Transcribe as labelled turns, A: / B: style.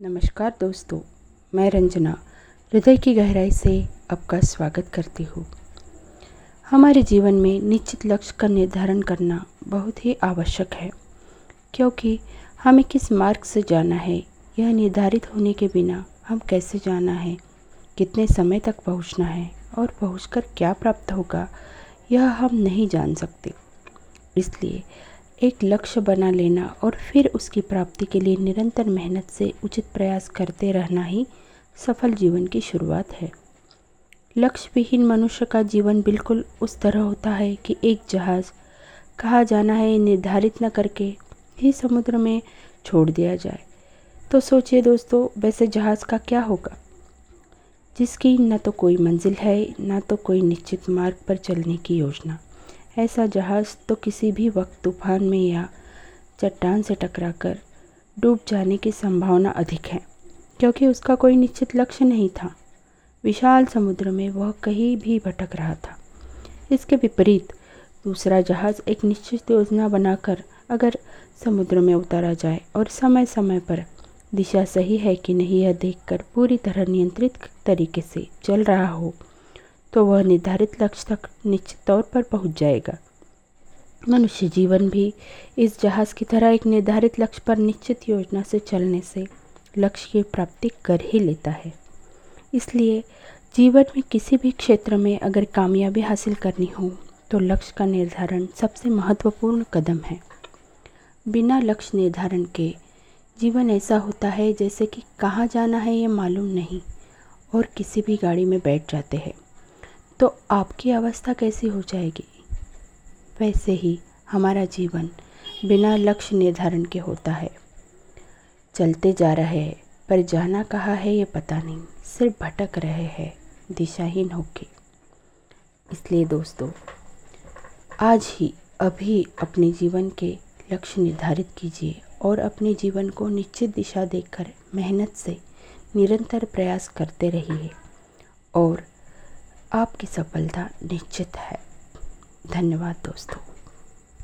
A: नमस्कार दोस्तों, मैं रंजना, हृदय की गहराई से आपका स्वागत करती हूँ। हमारे जीवन में निश्चित लक्ष्य का निर्धारण करना बहुत ही आवश्यक है, क्योंकि हमें किस मार्ग से जाना है, यह निर्धारित होने के बिना हम कैसे जाना है, कितने समय तक पहुँचना है और पहुँच क्या प्राप्त होगा, यह हम नहीं जान सकते। इसलिए एक लक्ष्य बना लेना और फिर उसकी प्राप्ति के लिए निरंतर मेहनत से उचित प्रयास करते रहना ही सफल जीवन की शुरुआत है। लक्ष्य विहीन मनुष्य का जीवन बिल्कुल उस तरह होता है कि एक जहाज़ कहाँ जाना है, निर्धारित न करके ही समुद्र में छोड़ दिया जाए। तो सोचिए दोस्तों, वैसे जहाज़ का क्या होगा? जिसकी न तो कोई मंजिल है, न तो कोई निश्चित मार्ग पर चलने की योजना। ऐसा जहाज़ तो किसी भी वक्त तूफ़ान में या चट्टान से टकराकर डूब जाने की संभावना अधिक है, क्योंकि उसका कोई निश्चित लक्ष्य नहीं था। विशाल समुद्र में वह कहीं भी भटक रहा था। इसके विपरीत, दूसरा जहाज़ एक निश्चित योजना बनाकर अगर समुद्र में उतारा जाए और समय समय पर दिशा सही है कि नहीं, यह देखकर पूरी तरह नियंत्रित तरीके से चल रहा हो। तो वह निर्धारित लक्ष्य तक निश्चित तौर पर पहुँच जाएगा। मनुष्य जीवन भी इस जहाज़ की तरह एक निर्धारित लक्ष्य पर निश्चित योजना से चलने से लक्ष्य की प्राप्ति कर ही लेता है। इसलिए जीवन में किसी भी क्षेत्र में अगर कामयाबी हासिल करनी हो तो लक्ष्य का निर्धारण सबसे महत्वपूर्ण कदम है। बिना लक्ष्य निर्धारण के जीवन ऐसा होता है जैसे कि कहाँ जाना है ये मालूम नहीं और किसी भी गाड़ी में बैठ जाते हैं। तो आपकी अवस्था कैसी हो जाएगी? वैसे ही हमारा जीवन बिना लक्ष्य निर्धारण के होता है। चलते जा रहे हैं, पर जाना कहाँ है ये पता नहीं। सिर्फ़ भटक रहे हैं, दिशाहीन होके। इसलिए दोस्तों, आज ही अभी अपने जीवन के लक्ष्य निर्धारित कीजिए और अपने जीवन को निश्चित दिशा देकर मेहनत से निरंतर प्रयास करते रहिए। और आपकी सफलता निश्चित है। धन्यवाद दोस्तों।